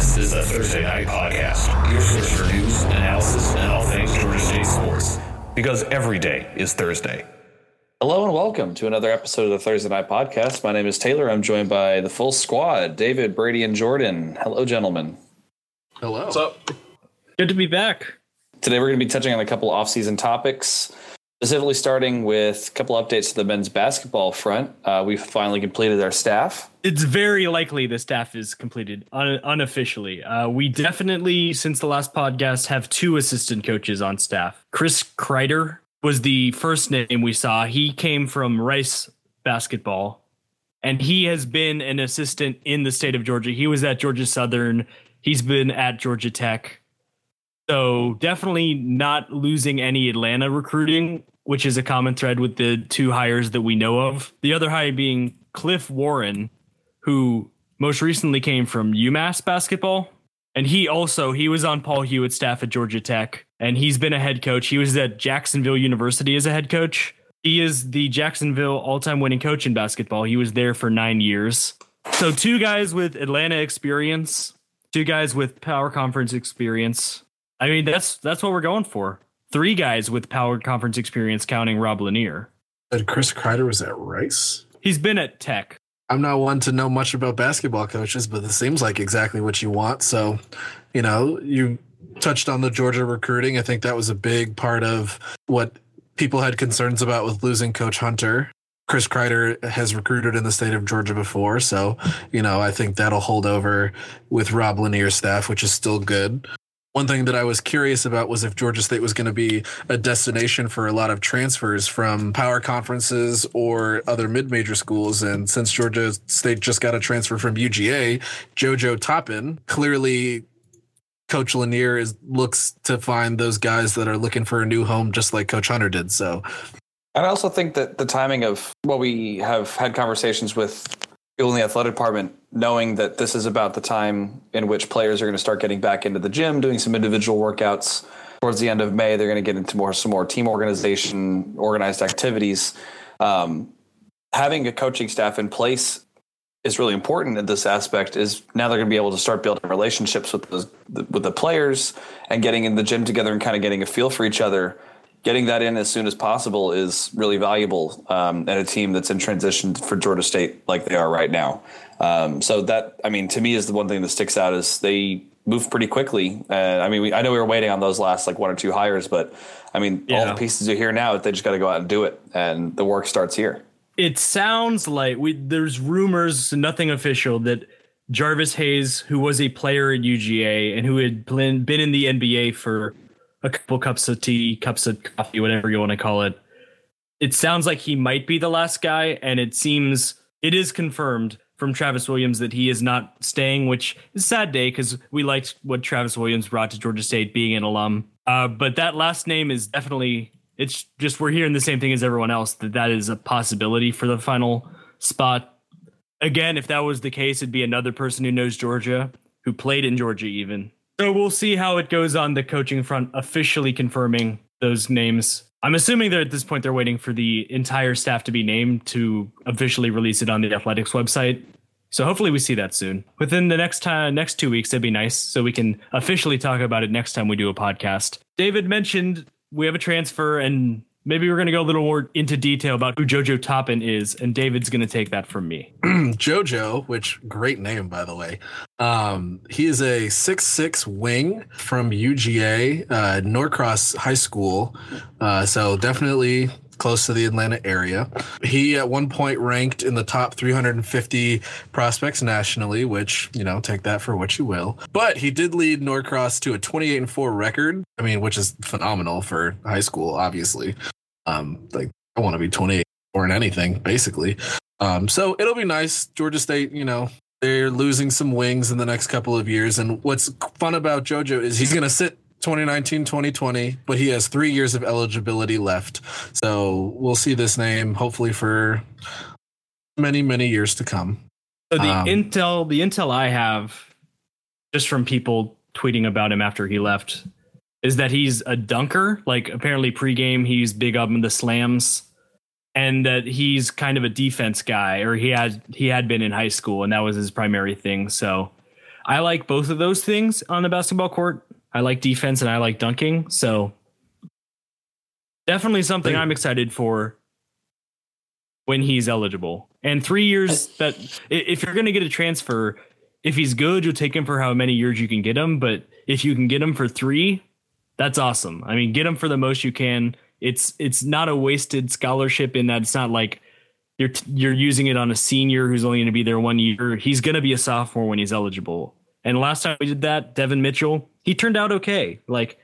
This is the Thursday Night Podcast, your source for news, analysis, and all things Georgia State sports. Because every day is Thursday. Hello and welcome to another episode of the Thursday Night Podcast. My name is Taylor. I'm joined by the full squad David, Brady, and Jordan. Hello, gentlemen. Hello. What's up? Good to be back. Today we're going to be touching on a couple off-season topics, specifically starting with a couple updates to the men's basketball front. Uh, we've finally completed our staff. It's very likely the staff is completed un- unofficially. Uh, we definitely, since the last podcast, have two assistant coaches on staff. Chris Kreider was the first name we saw. He came from Rice basketball, and he has been an assistant in the state of Georgia. He was at Georgia Southern. He's been at Georgia Tech. So definitely not losing any Atlanta recruiting, which is a common thread with the two hires that we know of. The other hire being Cliff Warren, who most recently came from UMass basketball. And he also he was on Paul Hewitt's staff at Georgia Tech, and he's been a head coach. He was at Jacksonville University as a head coach. He is the Jacksonville all-time winning coach in basketball. He was there for nine years. So two guys with Atlanta experience, two guys with power conference experience. I mean, that's that's what we're going for. Three guys with power conference experience, counting Rob Lanier. And Chris Kreider was at Rice. He's been at Tech. I'm not one to know much about basketball coaches, but this seems like exactly what you want. So, you know, you touched on the Georgia recruiting. I think that was a big part of what people had concerns about with losing Coach Hunter. Chris Kreider has recruited in the state of Georgia before, so you know I think that'll hold over with Rob Lanier's staff, which is still good. One thing that I was curious about was if Georgia State was going to be a destination for a lot of transfers from power conferences or other mid-major schools. And since Georgia State just got a transfer from UGA, JoJo Toppin, clearly Coach Lanier is looks to find those guys that are looking for a new home, just like Coach Hunter did. So, And I also think that the timing of what we have had conversations with in the athletic department, knowing that this is about the time in which players are going to start getting back into the gym, doing some individual workouts. Towards the end of May, they're going to get into more some more team organization, organized activities. Um, having a coaching staff in place is really important in this aspect. Is now they're going to be able to start building relationships with those with the players and getting in the gym together and kind of getting a feel for each other getting that in as soon as possible is really valuable um, at a team that's in transition for Georgia State like they are right now. Um, so that, I mean, to me is the one thing that sticks out is they move pretty quickly. And I mean, we, I know we were waiting on those last like one or two hires, but I mean, all the pieces are here now. They just got to go out and do it, and the work starts here. It sounds like we there's rumors, nothing official, that Jarvis Hayes, who was a player at UGA and who had been in the NBA for a couple cups of tea, cups of coffee, whatever you want to call it. It sounds like he might be the last guy, and it seems it is confirmed from Travis Williams that he is not staying, which is sad day because we liked what Travis Williams brought to Georgia State, being an alum. Uh, but that last name is definitely it's just we're hearing the same thing as everyone else that that is a possibility for the final spot. Again, if that was the case, it'd be another person who knows Georgia, who played in Georgia even. So we'll see how it goes on the coaching front, officially confirming those names. I'm assuming that at this point they're waiting for the entire staff to be named to officially release it on the athletics website. So hopefully we see that soon. Within the next time, next two weeks, that'd be nice. So we can officially talk about it next time we do a podcast. David mentioned we have a transfer, and maybe we're going to go a little more into detail about who JoJo Toppin is, and David's going to take that from me. JoJo, which great name by the way. Um, he is a six six wing from UGA, uh, Norcross High School. Uh, so definitely close to the Atlanta area. He at one point ranked in the top 350 prospects nationally, which, you know, take that for what you will. But he did lead Norcross to a 28 and 4 record. I mean, which is phenomenal for high school, obviously. Um, like I want to be 28 or in anything, basically. Um, so it'll be nice. Georgia State, you know, they're losing some wings in the next couple of years. And what's fun about JoJo is he's going to sit 2019, 2020, but he has three years of eligibility left. So we'll see this name hopefully for many, many years to come. So the Um, intel, the intel I have, just from people tweeting about him after he left, is that he's a dunker. Like apparently pregame, he's big up in the slams, and that he's kind of a defense guy, or he had he had been in high school, and that was his primary thing. So I like both of those things on the basketball court. I like defense and I like dunking. So definitely something I'm excited for when he's eligible. And three years that if you're going to get a transfer, if he's good, you'll take him for how many years you can get him. But if you can get him for three, that's awesome. I mean, get him for the most you can. It's it's not a wasted scholarship in that it's not like you're you're using it on a senior who's only going to be there one year. He's going to be a sophomore when he's eligible. And last time we did that, Devin Mitchell, he turned out okay. Like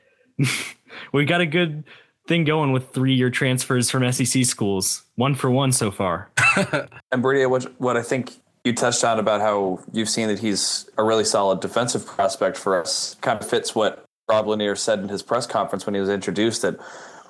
we got a good thing going with three year transfers from SEC schools, one for one so far. and Brady, what what I think you touched on about how you've seen that he's a really solid defensive prospect for us kind of fits what Rob Lanier said in his press conference when he was introduced that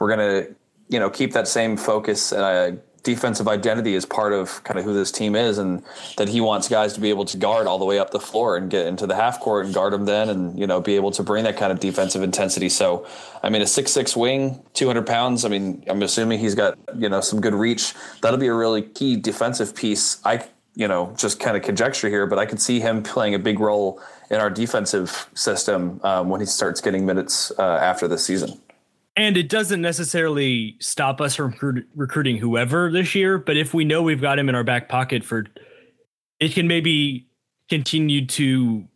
we're going to you know keep that same focus and uh, defensive identity is part of kind of who this team is, and that he wants guys to be able to guard all the way up the floor and get into the half court and guard them then, and you know be able to bring that kind of defensive intensity. So, I mean, a six six wing, two hundred pounds. I mean, I'm assuming he's got you know some good reach. That'll be a really key defensive piece. I you know just kind of conjecture here, but I could see him playing a big role in our defensive system um, when he starts getting minutes uh, after the season. And it doesn't necessarily stop us from recruit, recruiting whoever this year, but if we know we've got him in our back pocket for, it can maybe continue to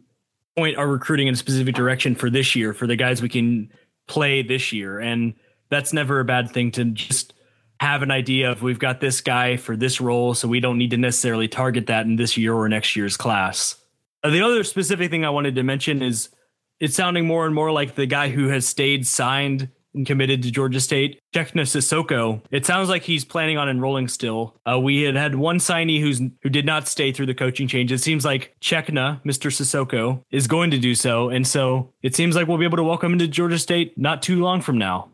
point our recruiting in a specific direction for this year for the guys we can play this year. And that's never a bad thing to just have an idea of we've got this guy for this role, so we don't need to necessarily target that in this year or next year's class. Uh, the other specific thing I wanted to mention is it's sounding more and more like the guy who has stayed signed and committed to Georgia State. Chetna Sissoko. It sounds like he's planning on enrolling still. Uh, we had had one signee who's who did not stay through the coaching change. It seems like Chetna, Mr. Sissoko, is going to do so, and so it seems like we'll be able to welcome him to Georgia State not too long from now.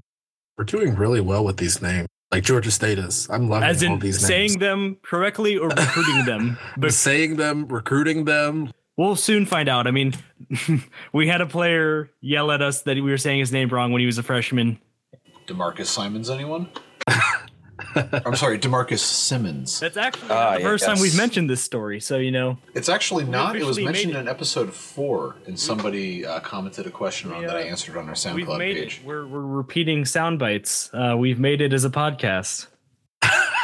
We're doing really well with these names. Like Georgia State is. I'm loving As in all these names. saying them correctly or recruiting them. But saying them, recruiting them. We'll soon find out. I mean, we had a player yell at us that we were saying his name wrong when he was a freshman. D'Marcus Simons, anyone? I'm sorry, D'Marcus Simmons. That's actually Ah, the yeah, first time we've mentioned this story. So, you know, It's actually not. It was mentioned it. in episode four, and somebody uh, commented a question on that I answered on our we've SoundCloud made page. it. We're, we're repeating sound bites. Uh, we've made it as a podcast.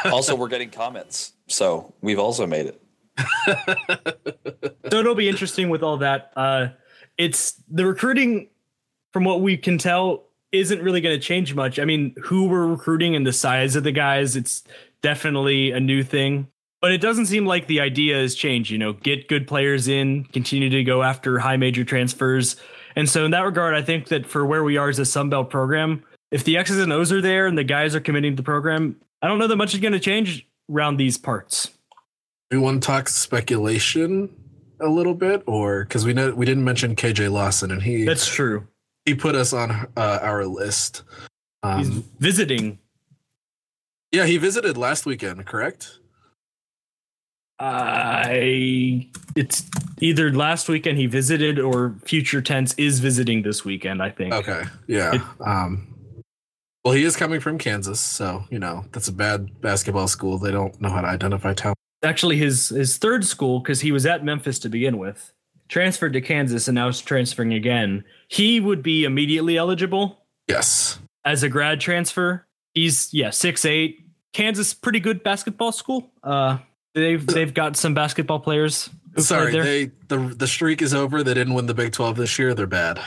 also, we're getting comments, so we've also made it. so it'll be interesting with all that. Uh, it's the recruiting, from what we can tell, isn't really going to change much. I mean, who we're recruiting and the size of the guys, it's definitely a new thing. But it doesn't seem like the idea has changed. You know, get good players in, continue to go after high major transfers. And so, in that regard, I think that for where we are as a Sunbelt program, if the X's and O's are there and the guys are committing to the program, I don't know that much is going to change around these parts. We want to talk speculation a little bit, or because we know we didn't mention KJ Lawson, and he That's true. he put us on uh, our list. He's Um, visiting yeah, he visited last weekend, correct? I it's either last weekend he visited or future tense is visiting this weekend, I think. Okay, yeah. Um, well, he is coming from Kansas, so you know that's a bad basketball school. They don't know how to identify talent. Actually his his third school cuz he was at Memphis to begin with. Transferred to Kansas and now is transferring again. He would be immediately eligible Yes. as a grad transfer. He's yeah, six eight. Kansas pretty good basketball school. Uh they've they've got some basketball players. Sorry, there. they the the streak is over. They didn't win the Big Twelve this year. They're bad.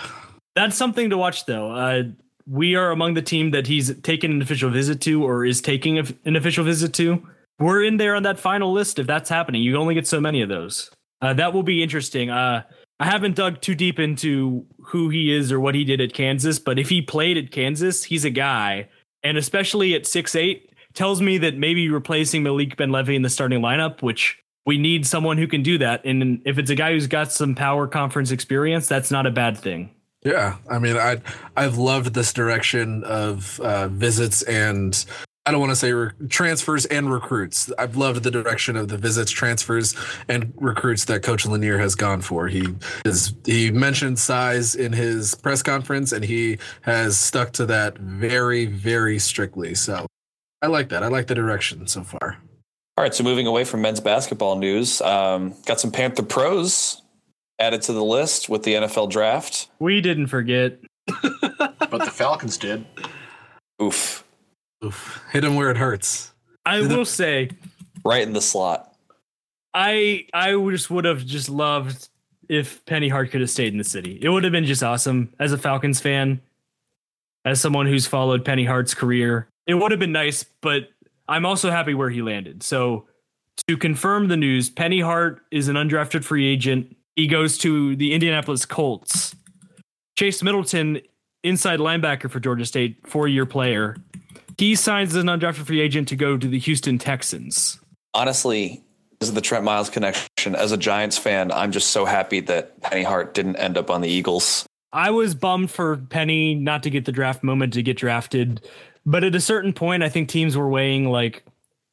That's something to watch, though. Uh, we are among the team that he's taken an official visit to, or is taking an official visit to. We're in there on that final list if that's happening. You only get so many of those. Uh, that will be interesting. Uh, I haven't dug too deep into who he is or what he did at Kansas, but if he played at Kansas, he's a guy, and especially at six eight, tells me that maybe replacing Malik Benlevi in the starting lineup, which we need someone who can do that. And if it's a guy who's got some power conference experience, that's not a bad thing. Yeah, I mean, I I've loved this direction of uh, visits and I don't want to say re- transfers and recruits. I've loved the direction of the visits, transfers, and recruits that Coach Lanier has gone for. He is he mentioned size in his press conference, and he has stuck to that very very strictly. So I like that. I like the direction so far. All right, so moving away from men's basketball news, um, got some Panther pros added to the list with the NFL draft. We didn't forget. But the Falcons did. Oof, Oof. Hit him where it hurts. I will say, right in the slot. I I just would have just loved if Penny Hart could have stayed in the city. It would have been just awesome as a Falcons fan, as someone who's followed Penny Hart's career. It would have been nice, but I'm also happy where he landed. So to confirm the news, Penny Hart is an undrafted free agent. He goes to the Indianapolis Colts. Chase Middleton, inside linebacker for Georgia State, four-year player. He signs as an undrafted free agent to go to the Houston Texans. Honestly, this is the Trent Miles connection. As a Giants fan, I'm just so happy that Penny Hart didn't end up on the Eagles. I was bummed for Penny not to get the draft moment to get drafted, but at a certain point, I think teams were weighing like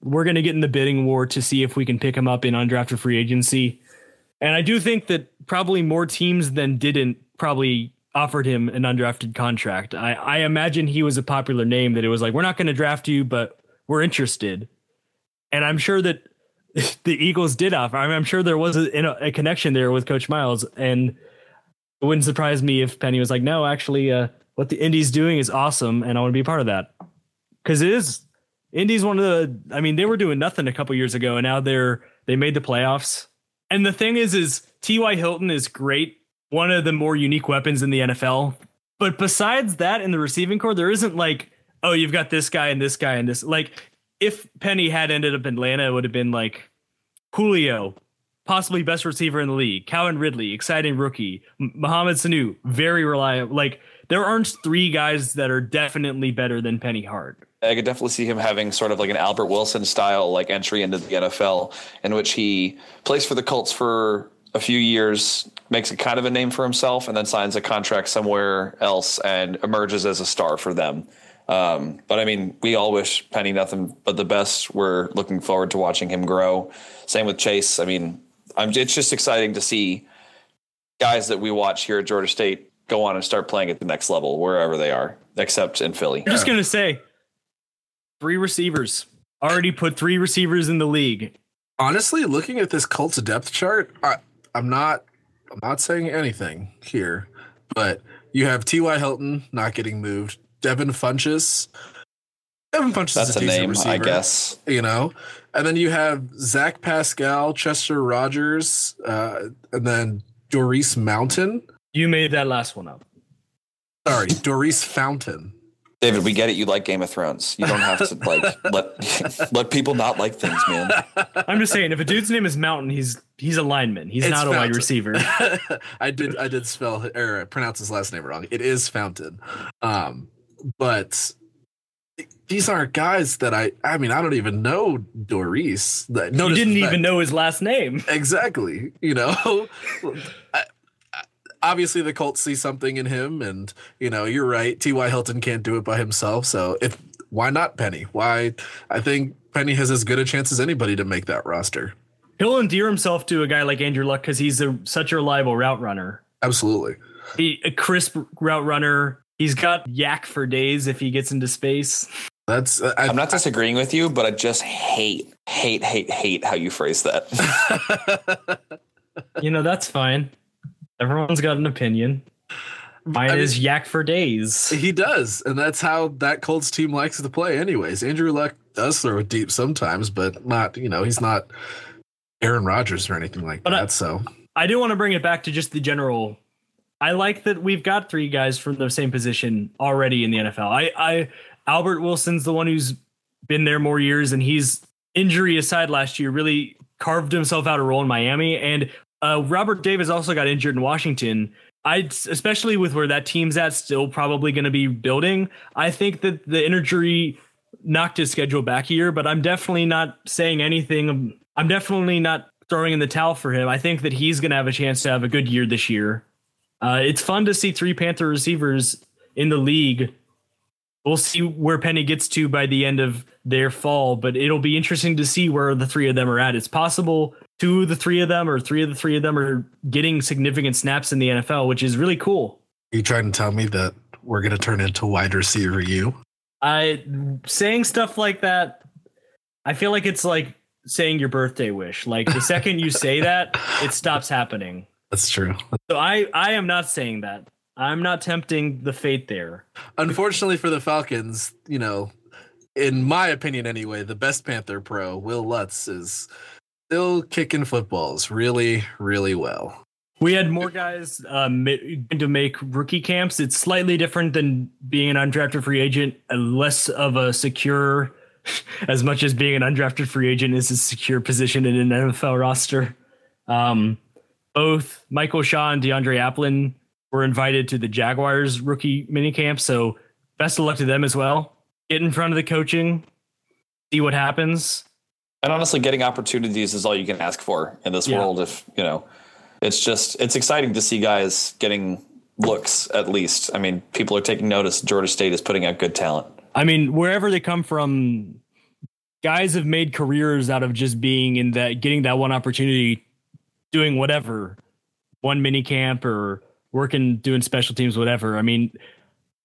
we're going to get in the bidding war to see if we can pick him up in undrafted free agency. And I do think that probably more teams than didn't probably offered him an undrafted contract. I, I imagine he was a popular name that it was like, we're not going to draft you, but we're interested. And I'm sure that the Eagles did offer. I mean, I'm sure there was a, a connection there with Coach Miles. And it wouldn't surprise me if Penny was like, no, actually, uh, what the Indies doing is awesome, and I want to be part of that. Because it is Indy's one of the. I mean, they were doing nothing a couple years ago, and now they're they made the playoffs. And the thing is, is T.Y. Hilton is great, one of the more unique weapons in the NFL. But besides that, in the receiving corps, there isn't like, oh, you've got this guy and this guy and this. Like, if Penny had ended up in Atlanta, it would have been like Julio, possibly best receiver in the league. Calvin Ridley, exciting rookie. Mohamed Sanu, very reliable. Like there aren't three guys that are definitely better than Penny Hart. I could definitely see him having sort of like an Albert Wilson style like entry into the NFL, in which he plays for the Colts for a few years, makes a kind of a name for himself, and then signs a contract somewhere else and emerges as a star for them. Um, but I mean, we all wish Penny nothing but the best. We're looking forward to watching him grow. Same with Chase. I mean, I'm, it's just exciting to see guys that we watch here at Georgia State go on and start playing at the next level, wherever they are, except in Philly. I'm just gonna say, three receivers already put three receivers in the league. Honestly, looking at this Colts depth chart, I, I'm not I'm not saying anything here, but you have T.Y. Hilton not getting moved, Devin Funchess. Devin Funchess That's is a, a decent name, receiver, I guess. You know, and then you have Zach Pascal, Chester Rogers, uh, and then Daurice Mountain. You made that last one up. Sorry, Daurice Fountain. David, we get it. You like Game of Thrones. You don't have to like let let people not like things, man. I'm just saying, if a dude's name is Mountain, he's he's a lineman. He's It's not a wide receiver. I did I did spell or pronounce his last name wrong. It is Fountain. Um, but these aren't guys that I I mean I don't even know Daurice. That- No you didn't disrespect. even know his last name. exactly. You know, I- I- obviously the Colts see something in him, and you know you're right. T.Y. Hilton can't do it by himself, so if why not Penny? Why I think Penny has as good a chance as anybody to make that roster. He'll endear himself to a guy like Andrew Luck because he's a, such a reliable route runner. Absolutely. He, a crisp route runner. He's got YAC for days if he gets into space. That's uh, I, I'm not disagreeing with you, but I just hate, hate, hate, hate how you phrase that. You know, that's fine. Everyone's got an opinion. Mine I mean- is YAC for days. He does, and that's how that Colts team likes to play. Anyways, Andrew Luck does throw it deep sometimes, but not you know he's not Aaron Rodgers or anything like But that. I- so I do want to bring it back to just the general. I like that we've got three guys from the same position already in the NFL. I, I Albert Wilson's the one who's been there more years, and he's injury aside last year really carved himself out a role in Miami. And uh, Robert Davis also got injured in Washington. I especially with where that team's at, still probably going to be building. I think that the injury knocked his schedule back a year, but I'm definitely not saying anything. I'm definitely not throwing in the towel for him. I think that he's going to have a chance to have a good year this year. Uh, it's fun to see three Panther receivers in the league. We'll see where Penny gets to by the end of their fall, but it'll be interesting to see where the three of them are at. It's possible two of the three of them or three of the three of them are getting significant snaps in the NFL, which is really cool. are you trying to tell me that we're going to turn into wide receiver you? I saying stuff like that, I feel like it's like saying your birthday wish. Like the second you say that, it stops happening. That's true. So I I am not saying that. I'm not tempting the fate there. Unfortunately for the Falcons, you know, in my opinion anyway, the best Panther pro, Will Lutz, is still kicking footballs really, really well. We had more guys um, to make rookie camps. It's slightly different than being an undrafted free agent, less of a secure, as much as being an undrafted free agent is a secure position in an NFL roster. Um, both Michael Shaw and DeAndre Applin were invited to the Jaguars rookie minicamp. So best of luck to them as well. Get in front of the coaching, see what happens. And honestly, getting opportunities is all you can ask for in this Yeah. world. If you know, it's just it's exciting to see guys getting looks. At least, I mean, people are taking notice. Georgia State is putting out good talent. I mean, wherever they come from, guys have made careers out of just being in that, getting that one opportunity, doing whatever, one mini camp or working, doing special teams, whatever. I mean,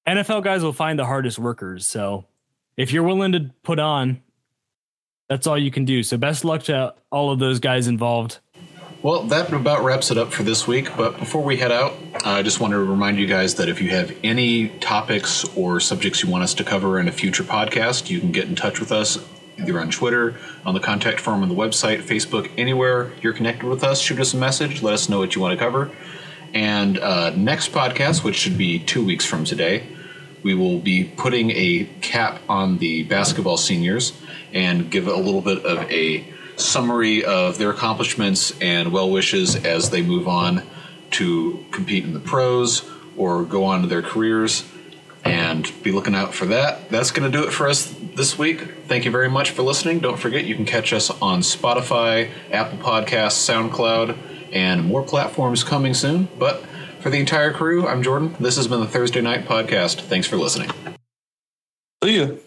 NFL guys will find the hardest workers. So if you're willing to put on, that's all you can do. So best luck to all of those guys involved. Well, that about wraps it up for this week. But before we head out, I just want to remind you guys that if you have any topics or subjects you want us to cover in a future podcast, you can get in touch with us either on Twitter, on the contact form on the website, Facebook, anywhere you're connected with us. Shoot us a message. Let us know what you want to cover. And uh, next podcast, which should be two weeks from today, we will be putting a cap on the basketball seniors and give a little bit of a summary of their accomplishments and well wishes as they move on to compete in the pros or go on to their careers and be looking out for that. That's going to do it for us this week. Thank you very much for listening. Don't forget you can catch us on Spotify, Apple Podcasts, SoundCloud, and more platforms coming soon. But for the entire crew, I'm Jordan. This has been the Thursday Night Podcast. Thanks for listening. See you.